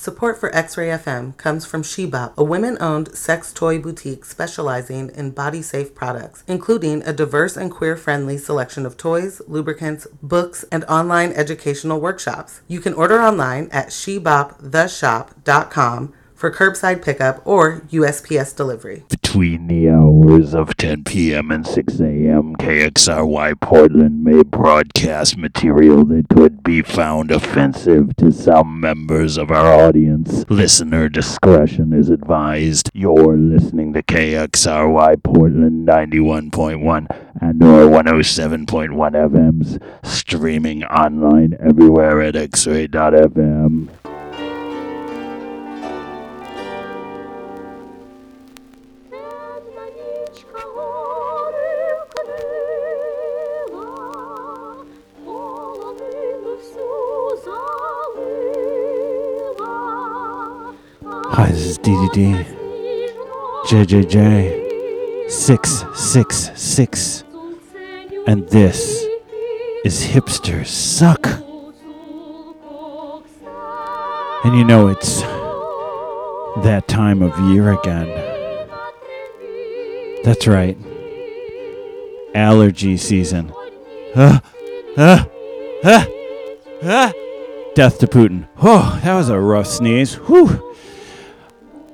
Support for X Ray FM comes from Shebop, a women owned sex toy boutique specializing in body safe products, including a diverse and queer friendly selection of toys, lubricants, books, and online educational workshops. You can order online at sheboptheshop.com for curbside pickup or USPS delivery. Between the hours of 10 p.m. and 6 a.m., KXRY Portland may broadcast material that could be found offensive to some members of our audience. Listener discretion is advised. You're listening to KXRY Portland 91.1 and or 107.1 FMs, streaming online everywhere at xray.fm. Hi, this is DDD. JJJ. 666. And this is Hipsters Suck. And you know, it's that time of year again. That's right. Allergy season. Ah, ah, ah, ah. Death to Putin. Oh, that was a rough sneeze. Whew.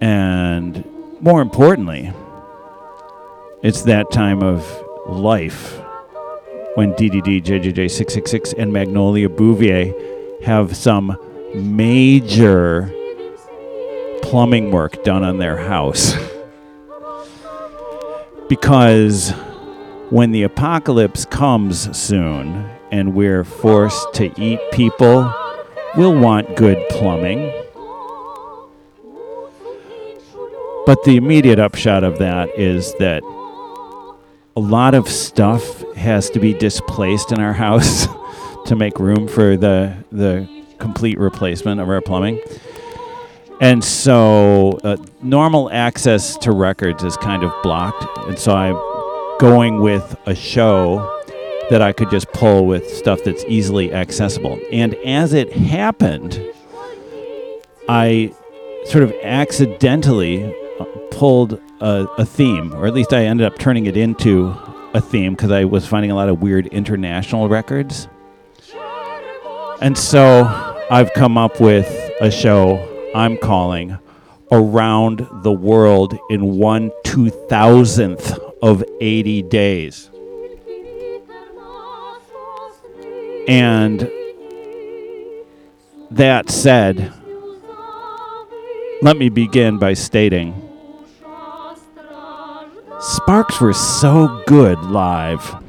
And more importantly, it's that time of life when DDD, JJJ 666, and Magnolia Bouvier have some major plumbing work done on their house. because when the apocalypse comes soon and we're forced to eat people, we'll want good plumbing. But the immediate upshot of that is that a lot of stuff has to be displaced in our house to make room for the the complete replacement of our plumbing. And so uh, normal access to records is kind of blocked. And so I'm going with a show that I could just pull with stuff that's easily accessible. And as it happened, I sort of accidentally pulled a, a theme, or at least I ended up turning it into a theme because I was finding a lot of weird international records. And so I've come up with a show I'm calling Around the World in One Two Thousandth of 80 Days. And that said, let me begin by stating Sparks were so good live.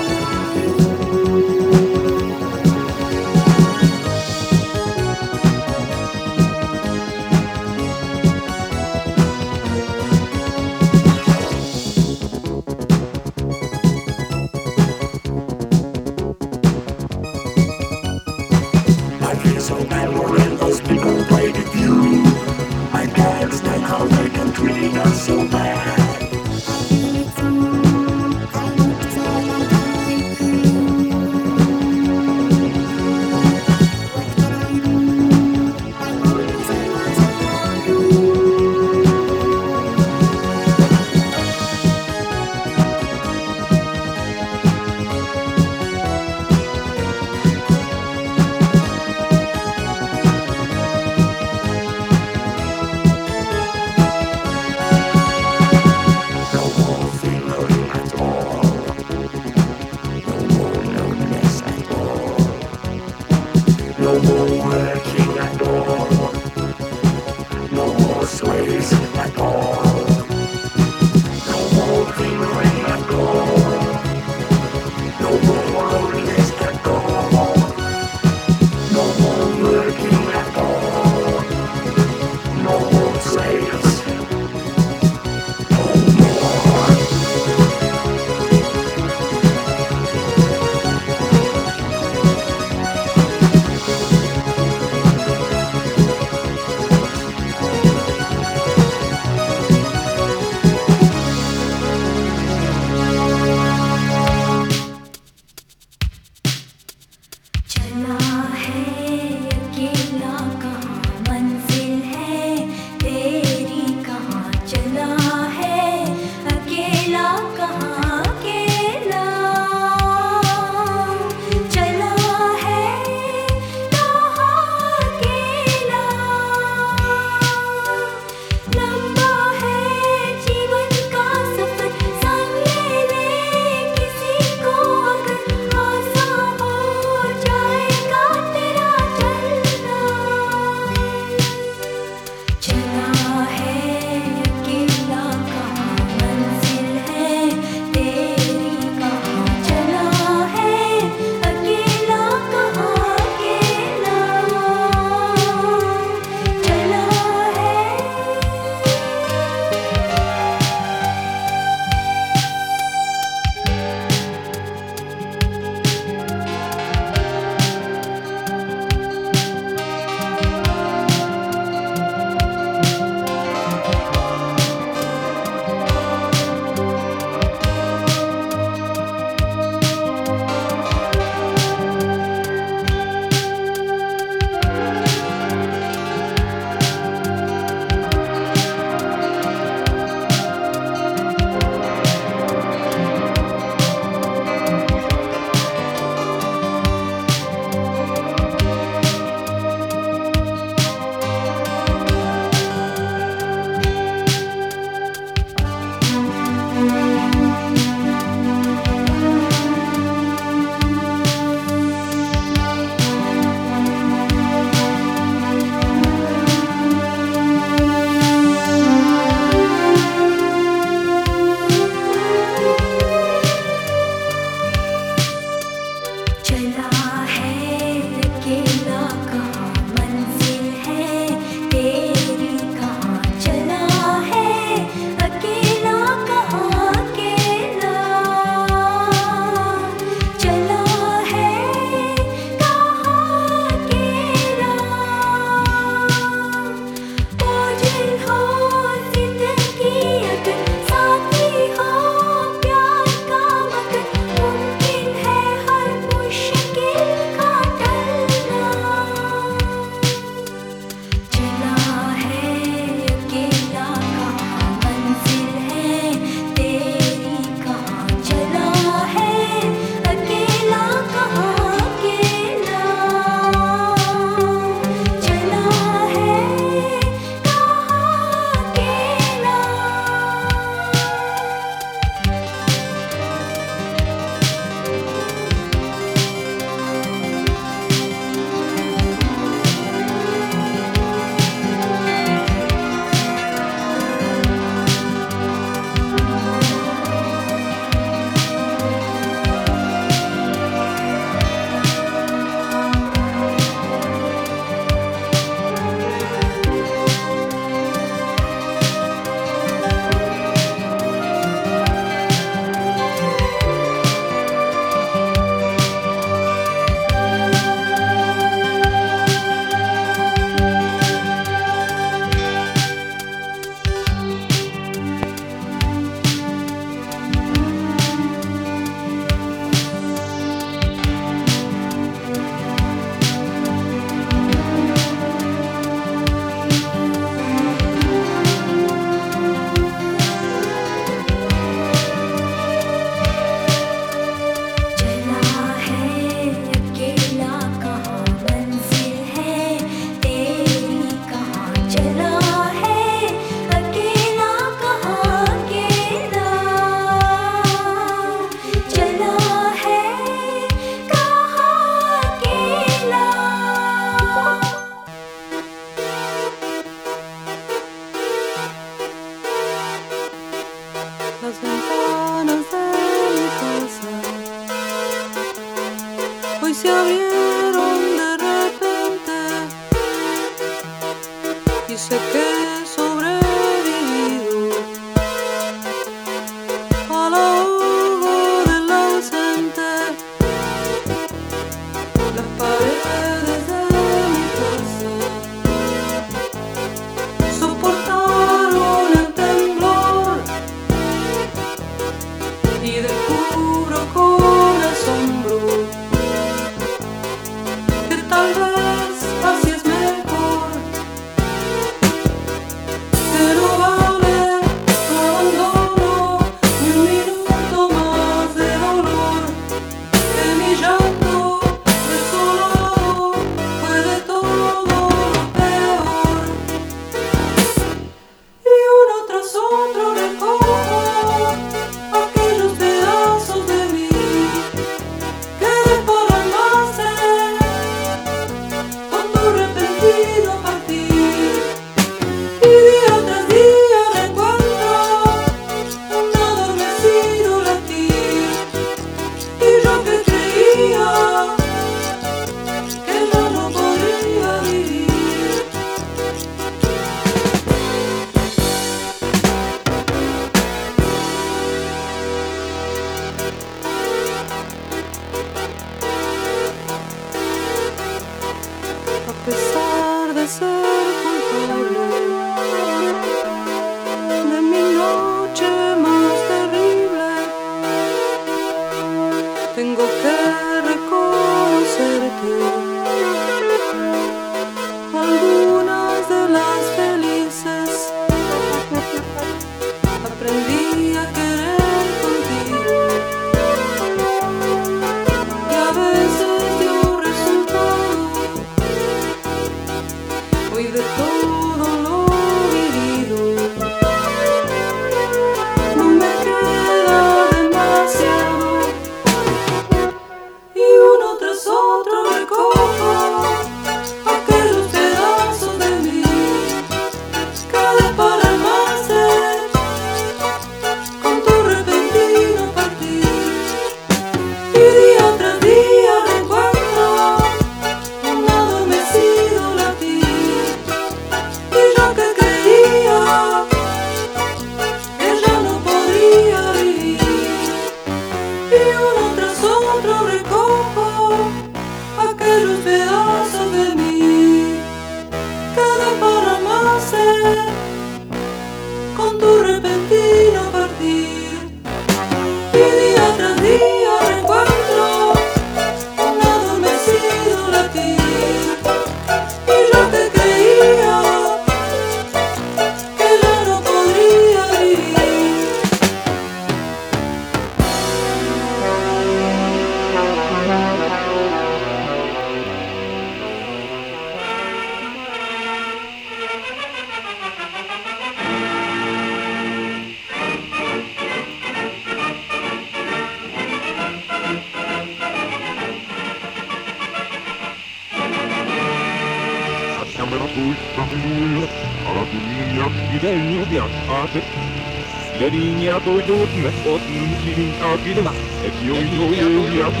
と上手なお通じかけでな、敵をいよいよやき、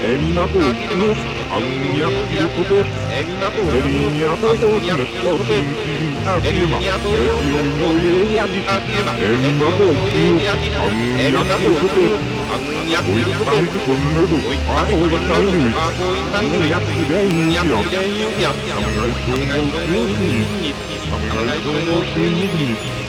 えみなとの、あうんやきること、えみなと、えみやとときのお通じかけでな、敵をいよいよやき、えみなと、あうんやきること、おいさんこんなど、あこいさんに、おやつがいんや、あむらいともきゅ、あむらいともきゅ、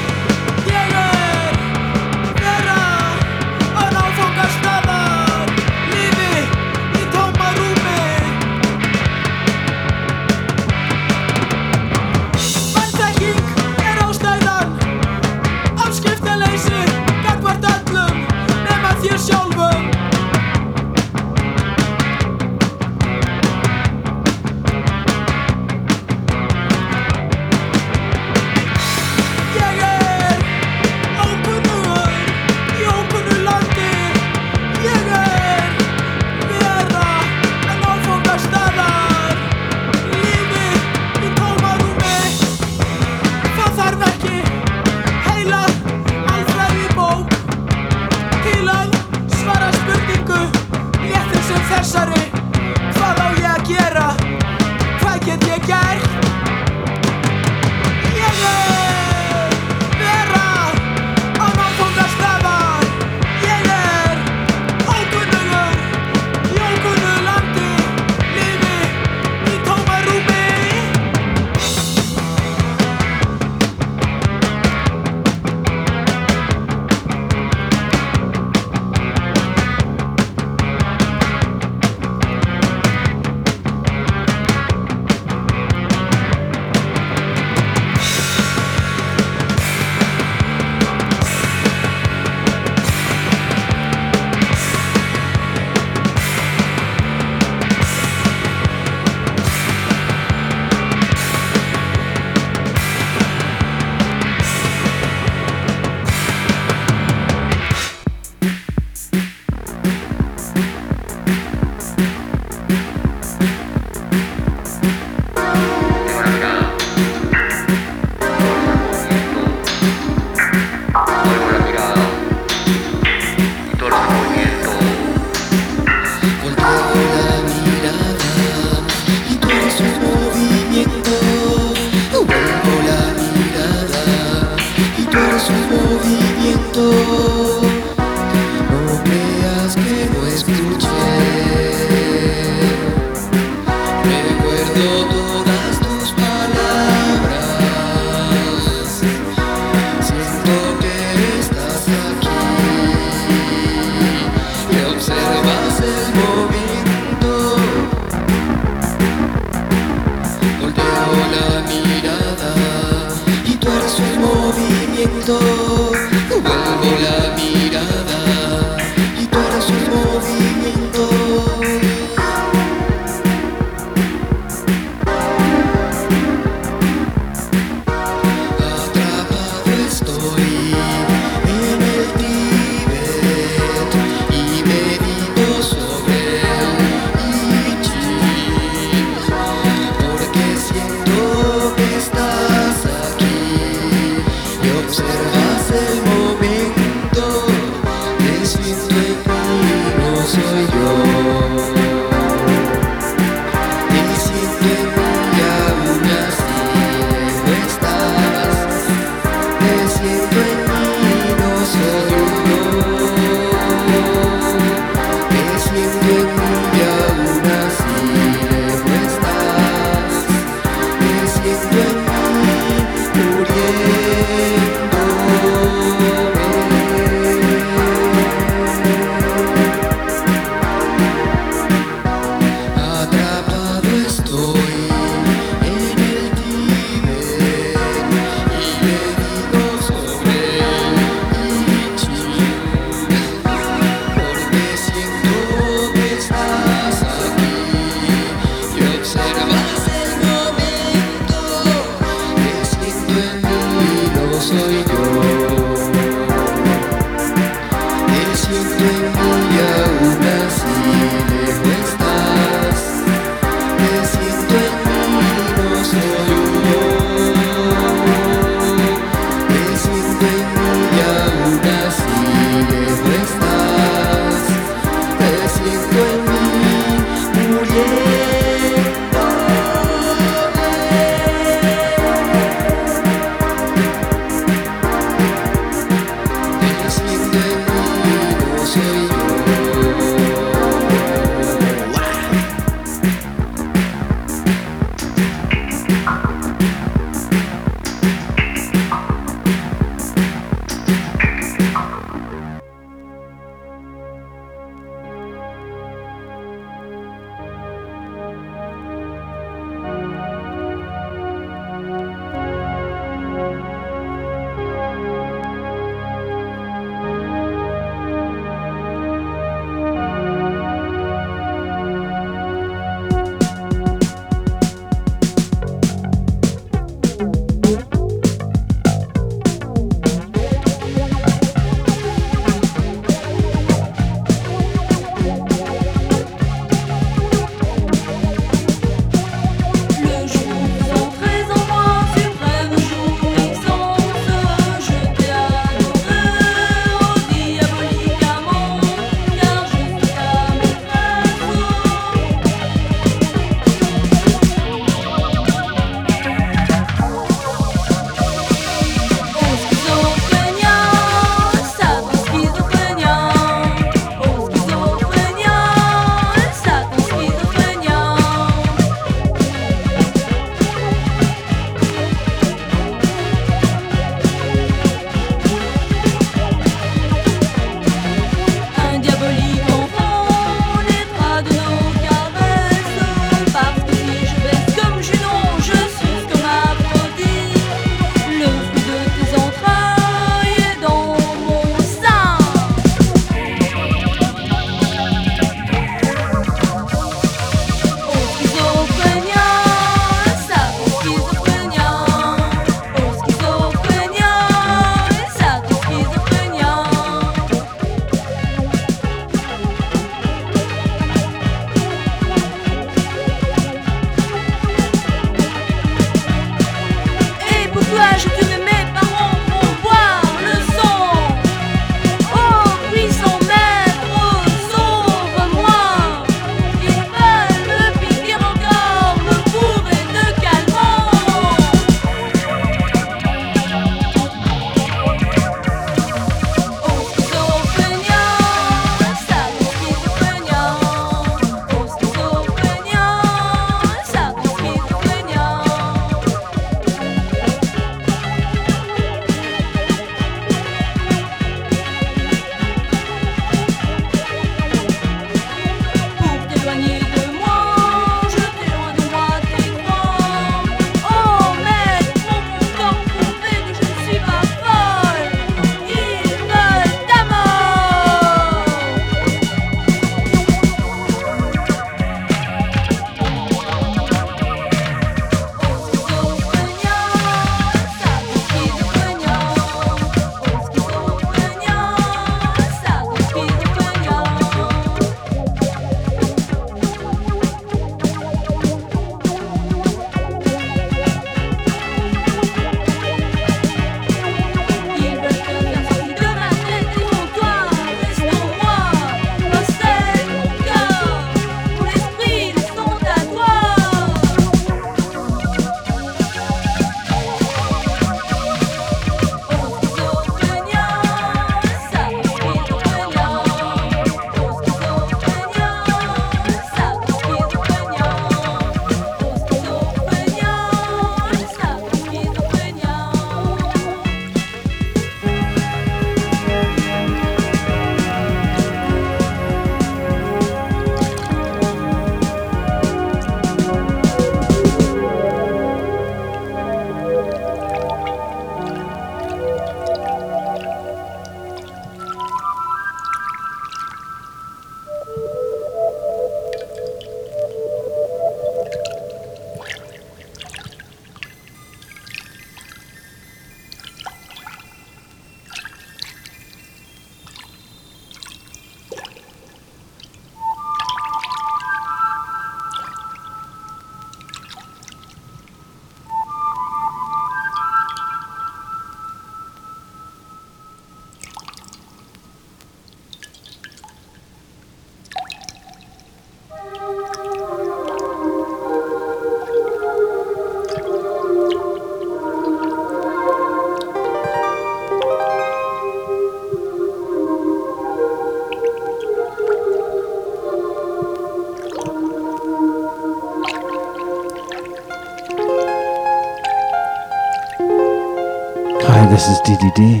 This is DDD.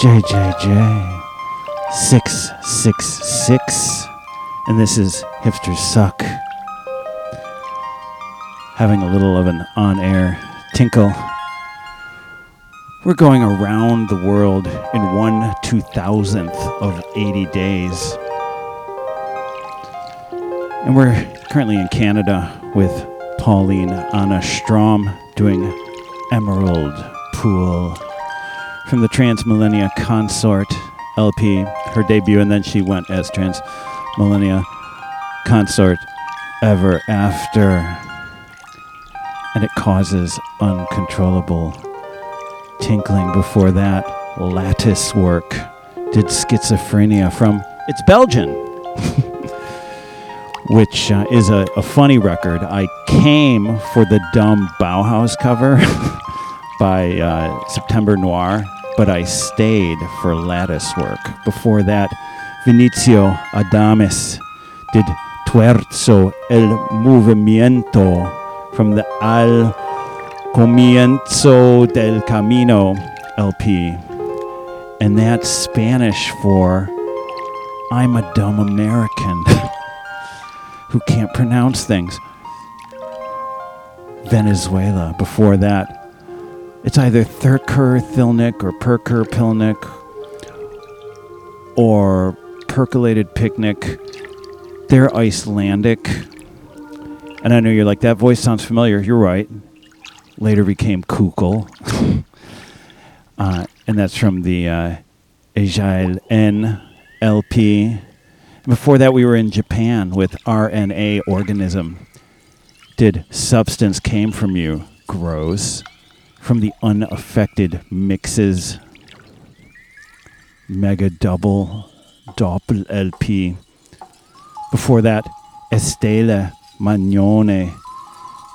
JJJ. 666. And this is Hipsters Suck. Having a little of an on air tinkle. We're going around the world in one two thousandth of 80 days. And we're currently in Canada with Pauline Anna Strom doing Emerald Pool from the Transmillennia Consort LP, her debut, and then she went as Transmillennia Consort Ever After. And it causes uncontrollable tinkling. Before that, Lattice Work did Schyzophrenia from, it's Belgian. which uh, is a, a funny record. I came for the dumb Bauhaus cover by uh, September Noir, but I stayed for Lattice work. Before that, Vinicio Adames did Tuerzo el Movimiento from the Al Comienzo del Camino LP. And that's Spanish for I'm a dumb American. who can't pronounce things. Venezuela. Before that, it's either Thurker Thilnik or Perker Pilnik or Percolated Picnic. They're Icelandic. And I know you're like, that voice sounds familiar. You're right. Later became Kukl. uh, and that's from the uh, Agile N LP. Before that, we were in Japan with RNA organism. Did substance came from you? Gross. From the unaffected mixes. Mega double doppel LP. Before that, Estela Magnone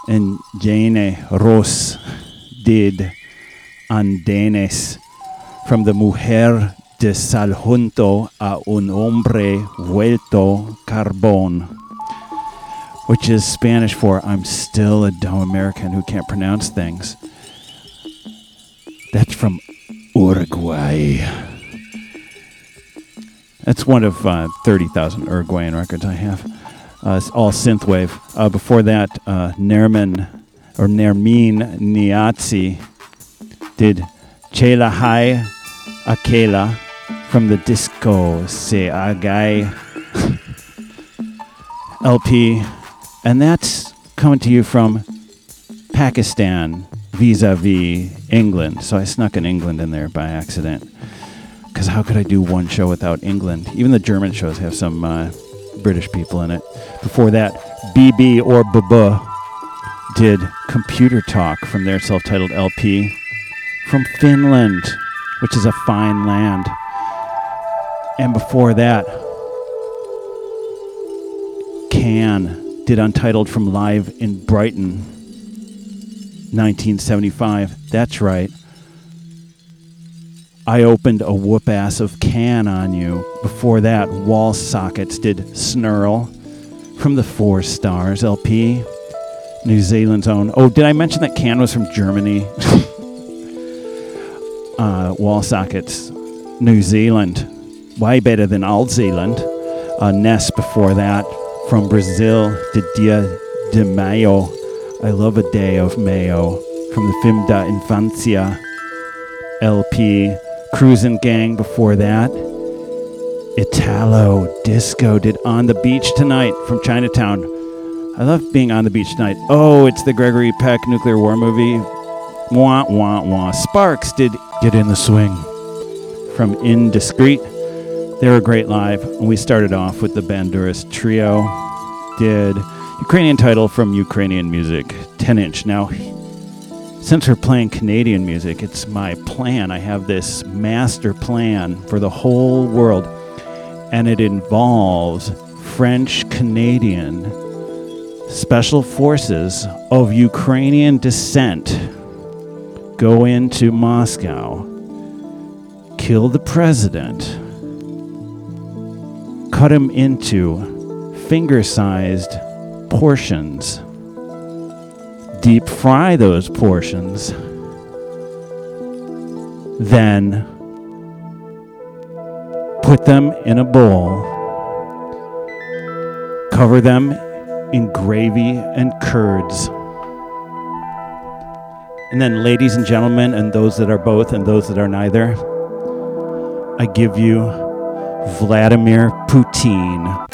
and Jaine Roos did Andenes from the Mujer de sal junto a un hombre vuelto carbón, which is Spanish for I'm still a dumb American who can't pronounce things. That's from Uruguay. That's one of uh, 30,000 Uruguayan records I have. Uh, all synthwave. Uh, before that, uh, or Nermin Niazi did Chaila Hai Akela from the disco Se Agai LP. And that's coming to you from Pakistan vis a vis England. So I snuck an England in there by accident. Because how could I do one show without England? Even the German shows have some uh, British people in it. Before that, BB or Bubba did Computer Talk from their self titled LP from Finland, which is a fine land. And before that, Can did Untitled from Live in Brighton, 1975. That's right. I opened a whoop ass of Can on you. Before that, Wallsockets did Snerl from the Four Stars LP, New Zealand's own. Oh, did I mention that Can was from Germany? uh, Wallsockets, New Zealand way better than Old Zealand. Uh, Ness before that from Brazil, the Dia de Mayo. I love a day of Mayo from the Film da Infancia LP. Cruisin' Gang before that. Italo Disco did On the Beach Tonight from Chinatown. I love being on the beach tonight. Oh, it's the Gregory Peck nuclear war movie. Wah, wah, wah. Sparks did Get in the Swing from Indiscreet. They were great live, and we started off with the Bandurist Trio. Did Ukrainian title from Ukrainian music, 10 inch. Now, since we're playing Canadian music, it's my plan. I have this master plan for the whole world, and it involves French Canadian special forces of Ukrainian descent go into Moscow, kill the president cut him into finger sized portions. Deep fry those portions. then put them in a bowl, cover them in gravy and curds. And then, ladies and gentlemen, and those that are both and those that are neither, I give you Vladimir Poutine.